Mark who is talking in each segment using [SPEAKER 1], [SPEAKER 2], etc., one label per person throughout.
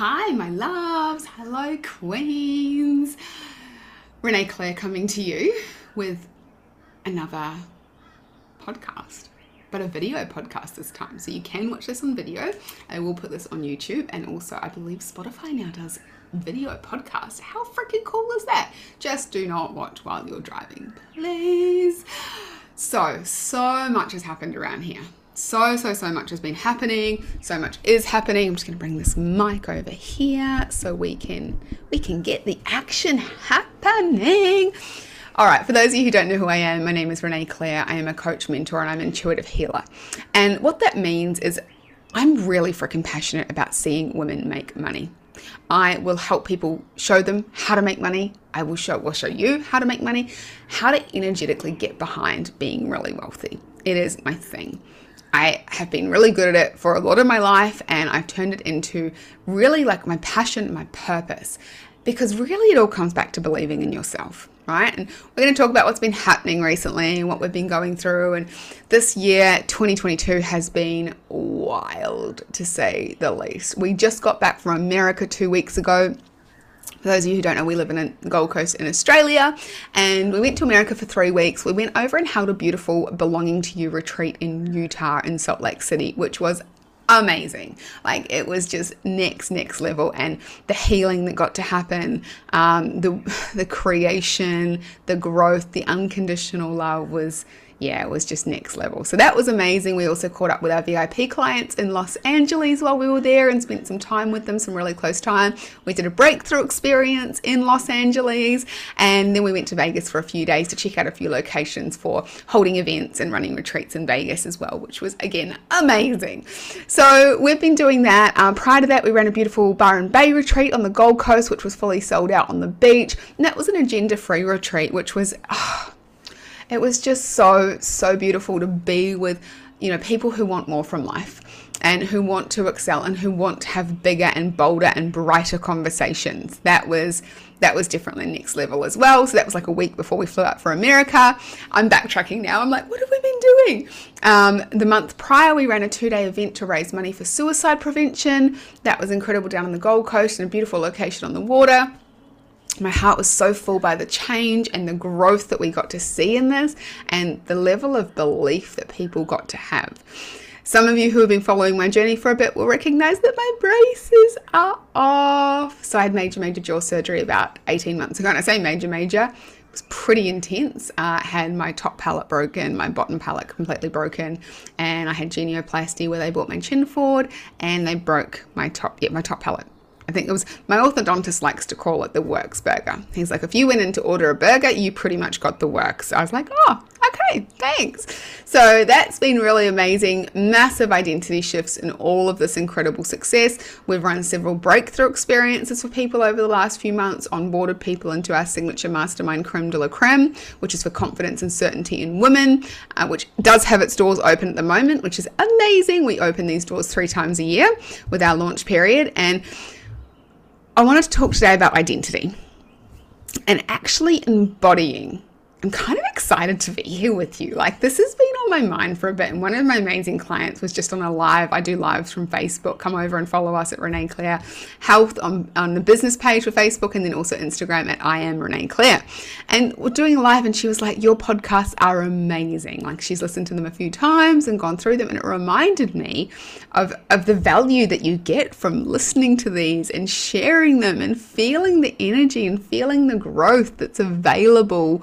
[SPEAKER 1] Hi, my loves. Hello, queens. Renee Claire coming to you with another podcast, but a video podcast this time. So you can watch this on video. I will put this on YouTube and also I believe Spotify now does video podcast. How freaking cool is that? Just do not watch while you're driving, please. So, so much has happened around here. So, so, so much has been happening. So much is happening. I'm just going to bring this mic over here so we can we can get the action happening. All right, for those of you who don't know who I am, my name is Renee Claire. I am a coach, mentor, and I'm an intuitive healer. And what that means is I'm really freaking passionate about seeing women make money. I will help people show them how to make money. I will show will show you how to make money, how to energetically get behind being really wealthy. It is my thing. I have been really good at it for a lot of my life and I've turned it into really like my passion, my purpose. Because really it all comes back to believing in yourself right? And we're going to talk about what's been happening recently and what we've been going through. And this year, 2022, has been wild to say the least. We just got back from America two weeks ago. For those of you who don't know, we live in a Gold Coast in Australia, and we went to America for three weeks. We went over and held a beautiful Belonging to You retreat in Utah in Salt Lake City, which was amazing. Like it was just next next level, and the healing that got to happen, um, the the creation, the growth, the unconditional love was yeah, it was just next level. So that was amazing. We also caught up with our VIP clients in Los Angeles while we were there and spent some time with them, some really close time. We did a breakthrough experience in Los Angeles and then we went to Vegas for a few days to check out a few locations for holding events and running retreats in Vegas as well, which was again amazing. So we've been doing that. Um, prior to that, we ran a beautiful Byron Bay retreat on the Gold Coast, which was fully sold out on the beach. And that was an agenda free retreat, which was. Oh, it was just so, so beautiful to be with, you know, people who want more from life and who want to excel and who want to have bigger and bolder and brighter conversations. That was that was definitely next level as well. So that was like a week before we flew out for America. I'm backtracking now. I'm like, what have we been doing? Um, the month prior, we ran a two day event to raise money for suicide prevention. That was incredible down on the Gold Coast in a beautiful location on the water my heart was so full by the change and the growth that we got to see in this and the level of belief that people got to have. Some of you who have been following my journey for a bit will recognize that my braces are off. So I had major, major jaw surgery about 18 months ago. And I say major, major, it was pretty intense. Uh, I had my top palate broken, my bottom palate completely broken, and I had genioplasty where they brought my chin forward and they broke my top, yeah, my top palate I think it was my orthodontist likes to call it the works burger. He's like, if you went in to order a burger, you pretty much got the works. I was like, oh, okay, thanks. So that's been really amazing. Massive identity shifts in all of this incredible success. We've run several breakthrough experiences for people over the last few months, onboarded people into our signature mastermind creme de la creme, which is for confidence and certainty in women, uh, which does have its doors open at the moment, which is amazing. We open these doors three times a year with our launch period. And I wanted to talk today about identity and actually embodying I'm kind of excited to be here with you. Like, this has been on my mind for a bit. And one of my amazing clients was just on a live. I do lives from Facebook. Come over and follow us at Renee Claire Health on, on the business page for Facebook and then also Instagram at I am Renee Claire. And we're doing a live, and she was like, Your podcasts are amazing. Like, she's listened to them a few times and gone through them. And it reminded me of, of the value that you get from listening to these and sharing them and feeling the energy and feeling the growth that's available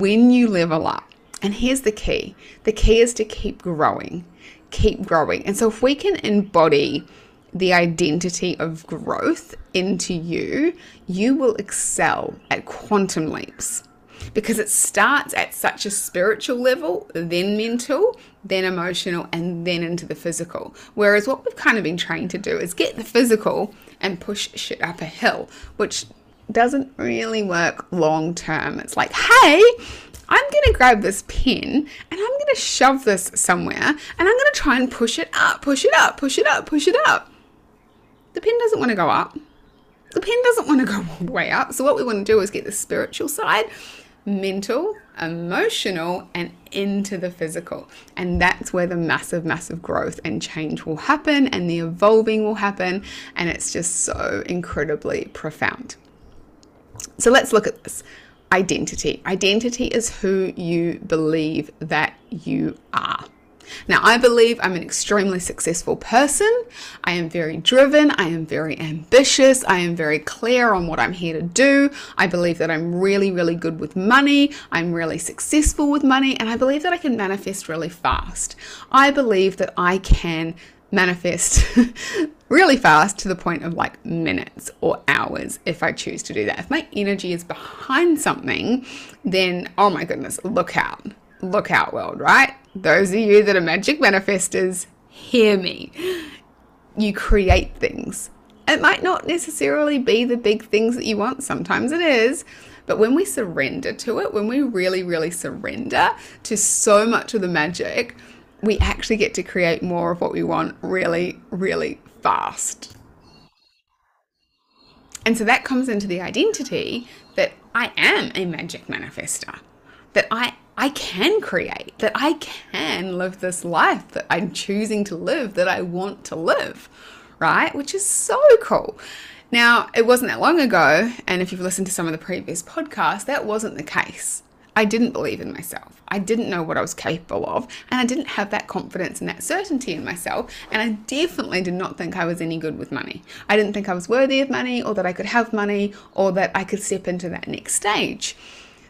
[SPEAKER 1] when you level up, and here's the key the key is to keep growing, keep growing. And so, if we can embody the identity of growth into you, you will excel at quantum leaps because it starts at such a spiritual level, then mental, then emotional, and then into the physical. Whereas what we've kind of been trained to do is get the physical and push shit up a hill, which doesn't really work long term. It's like, hey, I'm going to grab this pin and I'm going to shove this somewhere and I'm going to try and push it up, push it up, push it up, push it up. The pin doesn't want to go up. The pin doesn't want to go all the way up. So, what we want to do is get the spiritual side mental, emotional, and into the physical. And that's where the massive, massive growth and change will happen and the evolving will happen. And it's just so incredibly profound. So let's look at this identity. Identity is who you believe that you are. Now, I believe I'm an extremely successful person. I am very driven. I am very ambitious. I am very clear on what I'm here to do. I believe that I'm really, really good with money. I'm really successful with money. And I believe that I can manifest really fast. I believe that I can manifest really fast to the point of like minutes or hours if I choose to do that. If my energy is behind something, then oh my goodness, look out. Look out, world, right? Those of you that are magic manifestors, hear me. You create things. It might not necessarily be the big things that you want, sometimes it is. But when we surrender to it, when we really, really surrender to so much of the magic, we actually get to create more of what we want really, really fast. And so that comes into the identity that I am a magic manifester, that I I can create, that I can live this life that I'm choosing to live, that I want to live, right? Which is so cool. Now, it wasn't that long ago, and if you've listened to some of the previous podcasts, that wasn't the case. I didn't believe in myself. I didn't know what I was capable of, and I didn't have that confidence and that certainty in myself. And I definitely did not think I was any good with money. I didn't think I was worthy of money, or that I could have money, or that I could step into that next stage.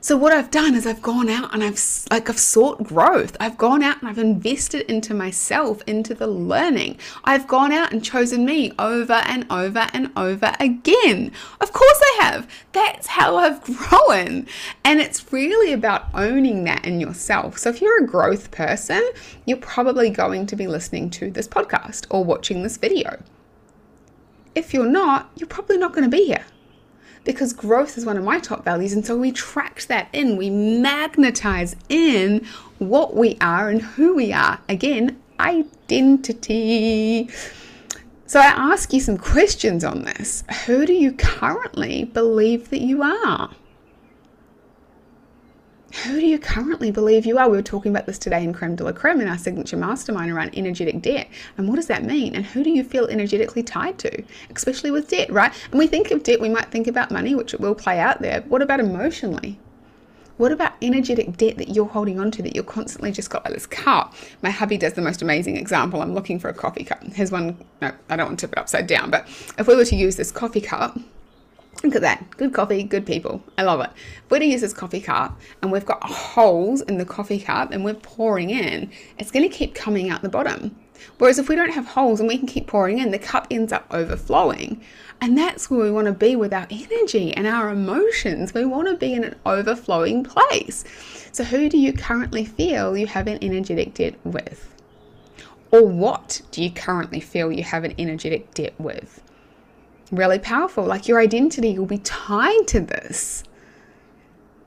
[SPEAKER 1] So what I've done is I've gone out and I've like I've sought growth. I've gone out and I've invested into myself, into the learning. I've gone out and chosen me over and over and over again. Of course I have. That's how I've grown. And it's really about owning that in yourself. So if you're a growth person, you're probably going to be listening to this podcast or watching this video. If you're not, you're probably not going to be here because growth is one of my top values. And so we track that in, we magnetize in what we are and who we are. Again, identity. So I ask you some questions on this. Who do you currently believe that you are? Who do you currently believe you are? We were talking about this today in Creme de la Creme in our signature mastermind around energetic debt. And what does that mean? And who do you feel energetically tied to, especially with debt, right? And we think of debt, we might think about money, which it will play out there. What about emotionally? What about energetic debt that you're holding on to that you're constantly just got like this cup? My hubby does the most amazing example. I'm looking for a coffee cup. Here's one, no, I don't want to tip it upside down, but if we were to use this coffee cup, Look at that. Good coffee, good people. I love it. We're going to use this coffee cup and we've got holes in the coffee cup and we're pouring in, it's going to keep coming out the bottom. Whereas if we don't have holes and we can keep pouring in, the cup ends up overflowing. And that's where we want to be with our energy and our emotions. We want to be in an overflowing place. So, who do you currently feel you have an energetic debt with? Or what do you currently feel you have an energetic debt with? Really powerful. Like your identity will be tied to this.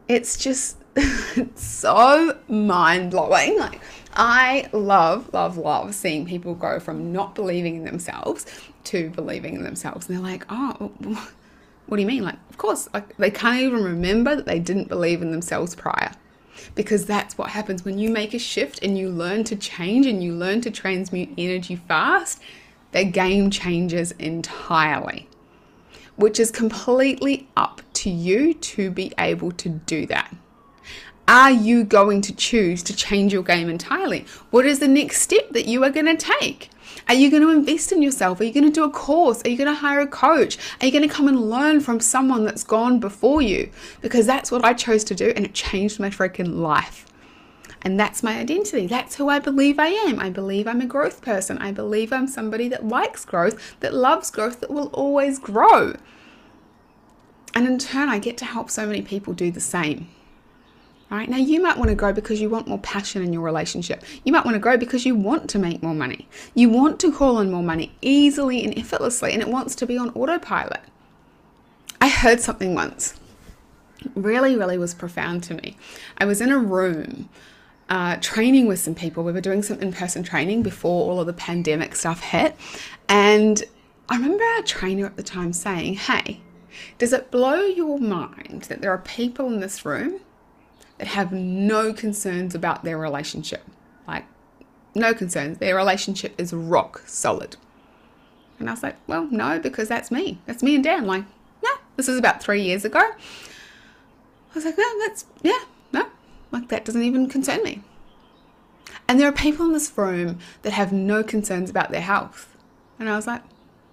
[SPEAKER 1] It's just it's so mind blowing. Like I love, love, love seeing people go from not believing in themselves to believing in themselves. And they're like, oh, what do you mean? Like, of course, like they can't even remember that they didn't believe in themselves prior. Because that's what happens when you make a shift and you learn to change and you learn to transmute energy fast, the game changes entirely which is completely up to you to be able to do that. Are you going to choose to change your game entirely? What is the next step that you are going to take? Are you going to invest in yourself? Are you going to do a course? Are you going to hire a coach? Are you going to come and learn from someone that's gone before you? Because that's what I chose to do and it changed my freaking life. And that's my identity. That's who I believe I am. I believe I'm a growth person. I believe I'm somebody that likes growth, that loves growth, that will always grow. And in turn, I get to help so many people do the same. Right now, you might want to grow because you want more passion in your relationship. You might want to grow because you want to make more money. You want to call in more money easily and effortlessly, and it wants to be on autopilot. I heard something once, really, really was profound to me. I was in a room uh, training with some people. We were doing some in person training before all of the pandemic stuff hit. And I remember our trainer at the time saying, Hey, does it blow your mind that there are people in this room that have no concerns about their relationship. Like, no concerns. Their relationship is rock solid. And I was like, well, no, because that's me. That's me and Dan. Like, no, this is about three years ago. I was like, no, that's, yeah, like that doesn't even concern me. And there are people in this room that have no concerns about their health. And I was like,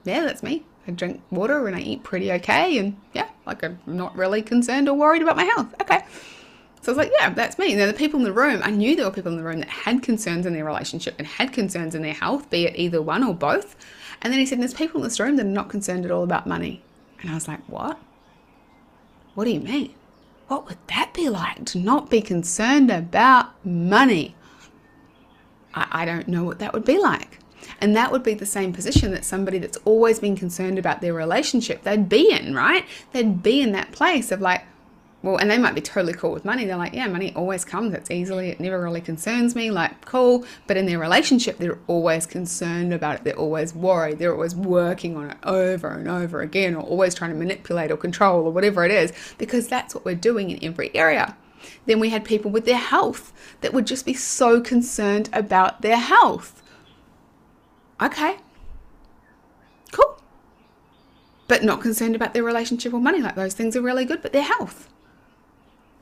[SPEAKER 1] yeah, that's me. I drink water and I eat pretty okay. And yeah, like I'm not really concerned or worried about my health. Okay. So I was like, yeah, that's me. Now, the people in the room, I knew there were people in the room that had concerns in their relationship and had concerns in their health, be it either one or both. And then he said, there's people in this room that are not concerned at all about money. And I was like, what? What do you mean? What would that be like to not be concerned about money? I, I don't know what that would be like. And that would be the same position that somebody that's always been concerned about their relationship, they'd be in, right? They'd be in that place of like, well, and they might be totally cool with money. They're like, yeah, money always comes. It's easily, it never really concerns me. Like, cool. But in their relationship, they're always concerned about it. They're always worried. They're always working on it over and over again, or always trying to manipulate or control or whatever it is, because that's what we're doing in every area. Then we had people with their health that would just be so concerned about their health. Okay. Cool. But not concerned about their relationship or money. Like those things are really good, but their health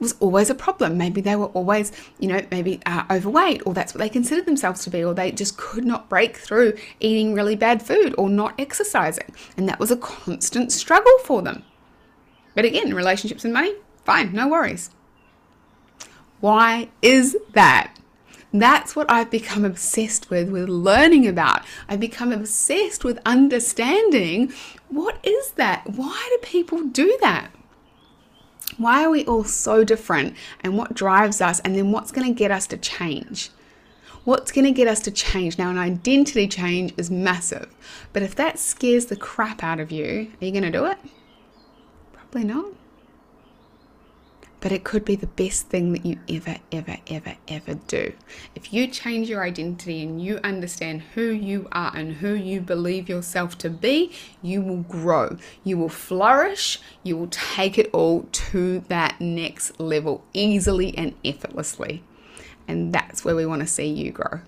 [SPEAKER 1] was always a problem. Maybe they were always, you know, maybe uh, overweight, or that's what they considered themselves to be, or they just could not break through eating really bad food or not exercising. And that was a constant struggle for them. But again, relationships and money, fine, no worries. Why is that? That's what I've become obsessed with, with learning about. I've become obsessed with understanding what is that? Why do people do that? Why are we all so different? And what drives us? And then what's going to get us to change? What's going to get us to change? Now, an identity change is massive, but if that scares the crap out of you, are you going to do it? Probably not but it could be the best thing that you ever, ever, ever, ever do. If you change your identity and you understand who you are and who you believe yourself to be, you will grow, you will flourish, you will take it all to that next level easily and effortlessly. And that's where we want to see you grow.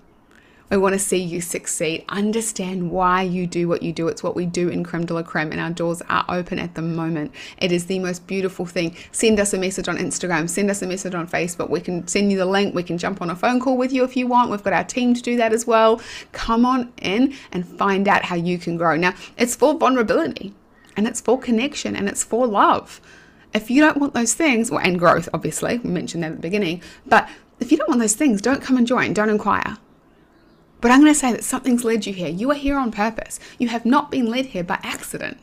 [SPEAKER 1] We want to see you succeed. Understand why you do what you do. It's what we do in Creme de la Creme, and our doors are open at the moment. It is the most beautiful thing. Send us a message on Instagram, send us a message on Facebook. We can send you the link. We can jump on a phone call with you if you want. We've got our team to do that as well. Come on in and find out how you can grow. Now, it's for vulnerability, and it's for connection, and it's for love. If you don't want those things, well, and growth, obviously, we mentioned that at the beginning, but if you don't want those things, don't come and join, don't inquire. But I'm going to say that something's led you here. You are here on purpose. You have not been led here by accident.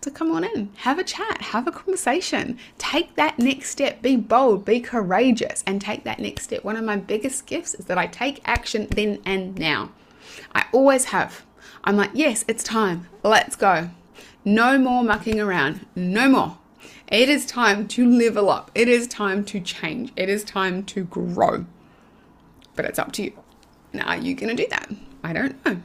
[SPEAKER 1] So come on in, have a chat, have a conversation, take that next step, be bold, be courageous, and take that next step. One of my biggest gifts is that I take action then and now. I always have. I'm like, yes, it's time, let's go. No more mucking around, no more. It is time to level up, it is time to change, it is time to grow. But it's up to you. Now, are you going to do that? I don't know.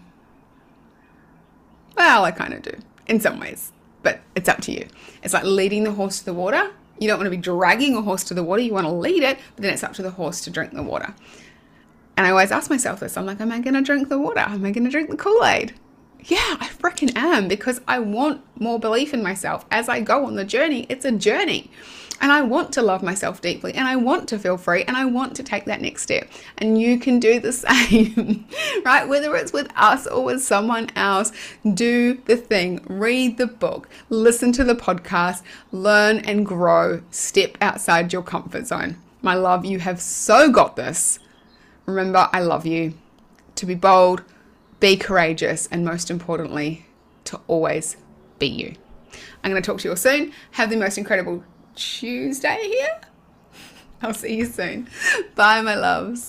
[SPEAKER 1] Well, I kind of do in some ways, but it's up to you. It's like leading the horse to the water. You don't want to be dragging a horse to the water, you want to lead it, but then it's up to the horse to drink the water. And I always ask myself this I'm like, am I going to drink the water? Am I going to drink the Kool Aid? Yeah, I freaking am because I want more belief in myself as I go on the journey. It's a journey. And I want to love myself deeply and I want to feel free and I want to take that next step. And you can do the same, right? Whether it's with us or with someone else, do the thing, read the book, listen to the podcast, learn and grow, step outside your comfort zone. My love, you have so got this. Remember, I love you. To be bold, be courageous, and most importantly, to always be you. I'm going to talk to you all soon. Have the most incredible Tuesday here. I'll see you soon. Bye, my loves.